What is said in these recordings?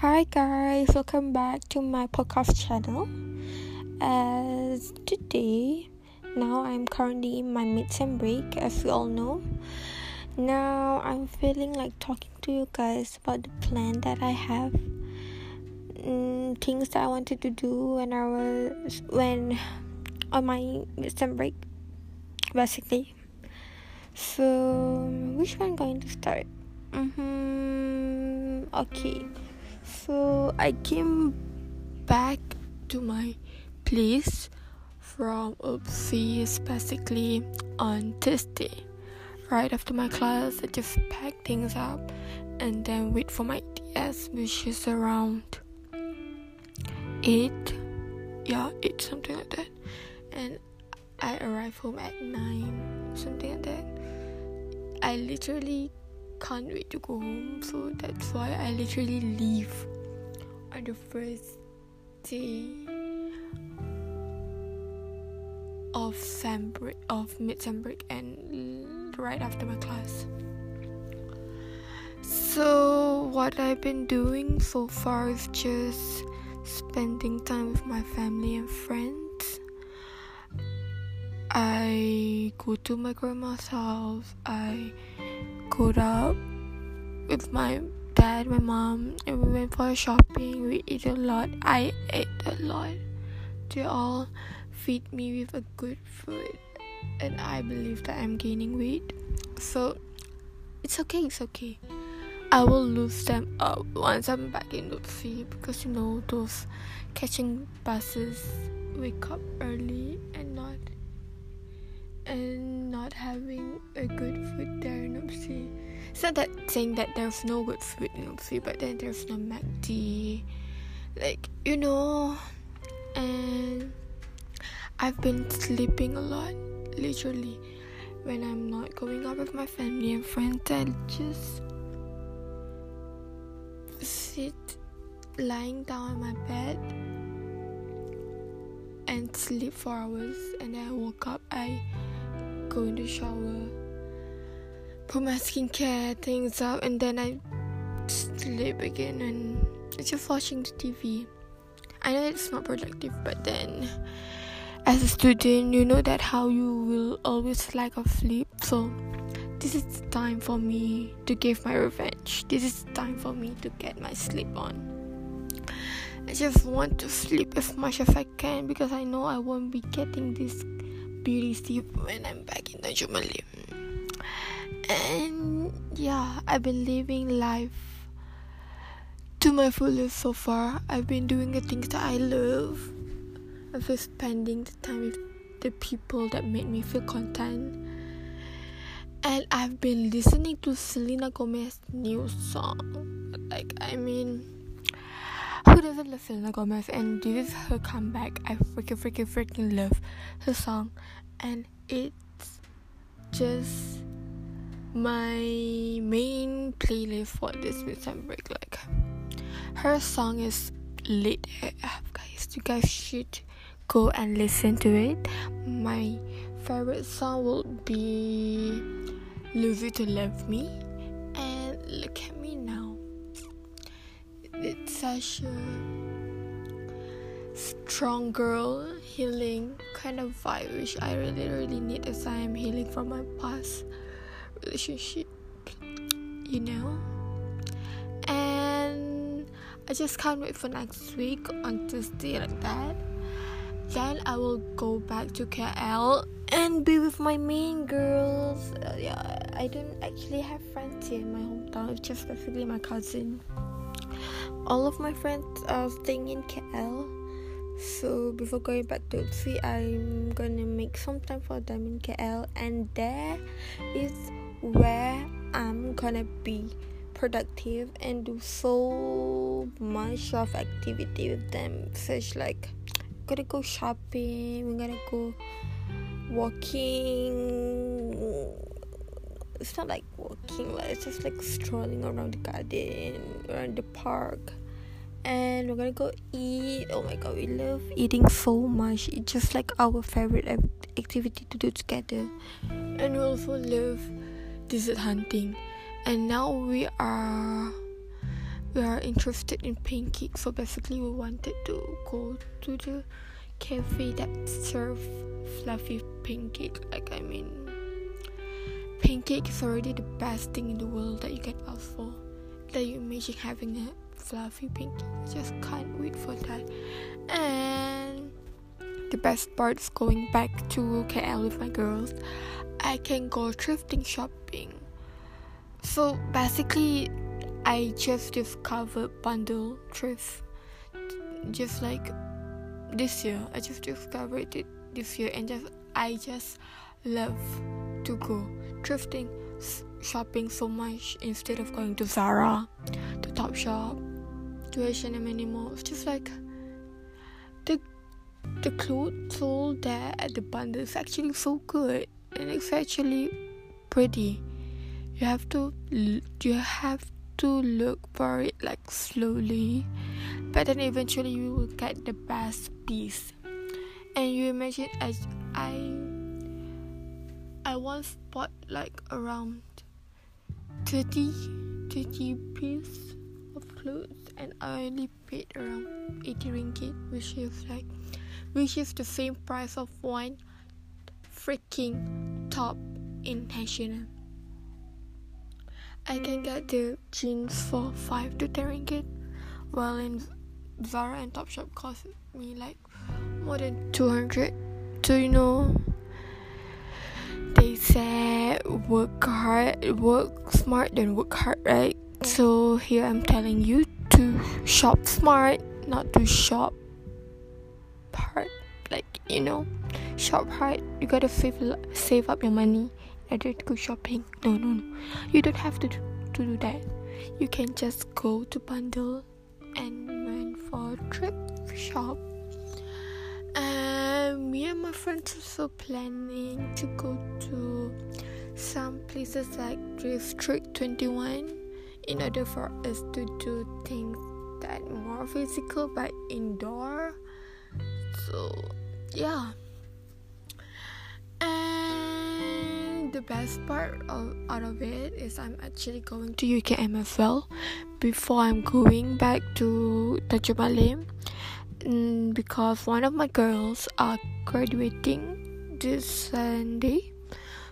Hi guys, welcome back to my podcast channel. As today, now I'm currently in my mid-sem break, as we all know. Now I'm feeling like talking to you guys about the plan that I have, mm, things that I wanted to do when I was when on my mid-sem break, basically. So, which one going to start? Mm-hmm. Okay. So I came back to my place from Oopsies basically on Thursday. Right after my class, I just packed things up and then wait for my DS, which is around 8. Yeah, 8, something like that. And I arrive home at 9, something like that. I literally can't wait to go home so that's why I literally leave on the first day of sem break of mid-sem break and right after my class. So what I've been doing so far is just spending time with my family and friends. I go to my grandma's house. I caught up with my dad, my mom, and we went for shopping. We ate a lot. I ate a lot. They all feed me with a good food, and I believe that I'm gaining weight. So it's okay. It's okay. I will lose them up once I'm back in Lutfi because you know those catching buses wake up early and not and not having a good food there in UPSI. It's not that saying that there's no good food in UPSI, but then there's no McD. Like, you know, and I've been sleeping a lot, literally. When I'm not going out with my family and friends, I just sit lying down on my bed and sleep for hours and then I woke up I go in the shower, put my skincare things up, and then I sleep again and it's just watching the TV. I know it's not productive, but then as a student, you know that how you will always lack of sleep. So this is the time for me to give my revenge. This is the time for me to get my sleep on. I just want to sleep as much as I can because I know I won't be getting this beauty sleep when I'm back in Tanjung Malim. And yeah, I've been living life to my fullest so far. I've been doing the things that I love. I've been spending the time with the people that made me feel content. And I've been listening to Selena Gomez's new song. Like, I mean, who doesn't love Selena Gomez? And this is her comeback. I freaking, freaking, freaking love her song, and it's just my main playlist for this mid-sem break. Like, her song is lit AF, guys. You guys should go and listen to it. My favorite song will be "Lose You to Love Me," and look at me now it's such a strong girl healing kind of vibe which I really really need as I am healing from my past relationship you know? And I just can't wait for next week on Tuesday like that. Then I will go back to KL and be with my main girls. Uh, yeah I don't actually have friends here in my hometown. It's just basically my cousin. All of my friends are staying in KL. So before going back to UPSI, I'm gonna make some time for them in KL, and there is where I'm gonna be productive and do so much of activity with them, such like gonna go shopping, we're gonna go walking. It's not like walking like it's just like strolling around the garden around the park. And we're gonna go eat. Oh my god we love eating so much. It's just like our favorite activity to do together. And we also love desert hunting. And now we are we are interested in pancake so basically we wanted to go to the cafe that serve fluffy pancake. Like i mean pancake is already the best thing in the world that you can ask for. That you imagine having a fluffy pancake. I just can't wait for that. And the best part is going back to KL with my girls I can go thrifting shopping. So basically I just discovered bundle thrift just like this year. I just discovered it this year and just i just love to go thrifting shopping so much instead of going to zara to topshop to h&m anymore. It's just like the the clothes sold there at the bundle is actually so good and it's actually pretty. You have to you have to look for it like slowly. But then eventually you will get the best piece. And you imagine as i i once bought like around 30 30 piece of clothes and i only paid around 80 ringgit which is like which is the same price of one freaking in H&M I can get the jeans for 5 to 10 ringgit while in Zara and Topshop cost me like more than 200 so you know they said work hard work smart then work hard right? So here I'm telling you to shop smart not to shop hard you know shop hard you gotta save save up your money order to go shopping. No, no, no. You don't have to to do that. You can just go to bundle and went for a trip shop. And me and my friends also planning to go to some places like District 21 in order for us to do things that more physical but indoor. So yeah. And the best part of, out of it is I'm actually going to UKM as well before I'm going back to Tanjung mm, because one of my girls are graduating this Sunday.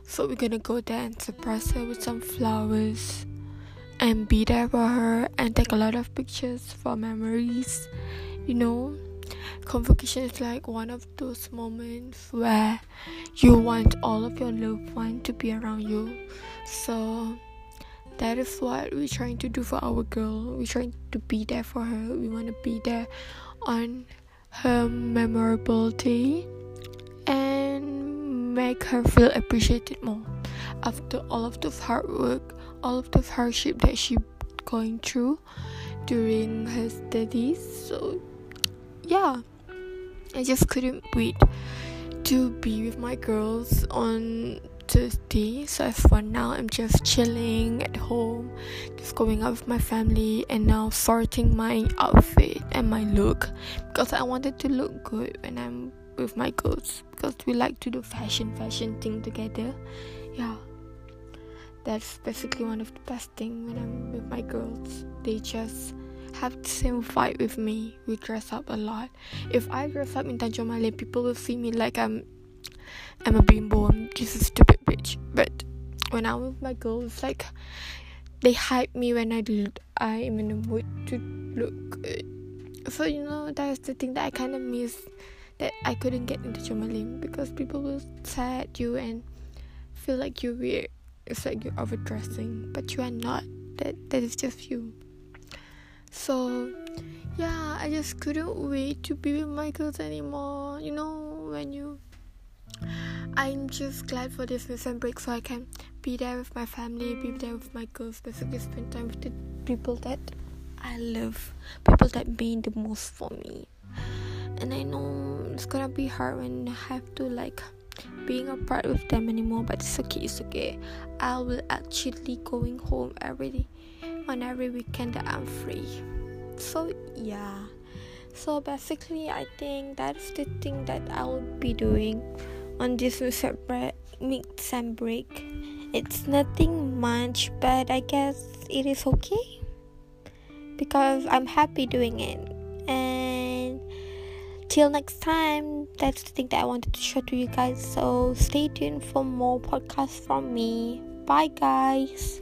So we're gonna go there and surprise her with some flowers and be there for her and take a lot of pictures for memories you know convocation is like one of those moments where you want all of your loved ones to be around you. So that is what we're trying to do for our girl. We're trying to be there for her. We want to be there on her memorable day and make her feel appreciated more. After all of the hard work all of the hardship that she going through during her studies so yeah I just couldn't wait to be with my girls on Tuesday. So for now, I'm just chilling at home, just going out with my family, and now sorting my outfit and my look because I wanted to look good when I'm with my girls because we like to do fashion fashion thing together. Yeah. That's basically one of the best thing when I'm with my girls. They just have the same vibe with me. We dress up a lot. If I dress up in Tanjung Malim, people will see me like I'm I'm a bimbo. I'm just a stupid bitch. But when I'm with my girls, like they hype me when I. I am in the mood to look good. So you know that's the thing that I kind of miss that I couldn't get into Malim because people will stare at you and feel like you're weird. It's like you're overdressing, but you are not. That that is just you. So, yeah, I just couldn't wait to be with my girls anymore. You know, when you. I'm just glad for this recent break so I can be there with my family, be there with my girls, basically spend time with the people that I love, people that mean the most for me. And I know it's gonna be hard when I have to like being apart with them anymore, but it's okay, it's okay. I will actually going home every day on every weekend that I'm free. So yeah. So basically I think that's the thing that I'll be doing on this mid-sem break. It's nothing much, but I guess it is okay. because I'm happy doing it. And till next time, that's the thing that I wanted to show to you guys. So stay tuned for more podcasts from me. Bye, guys.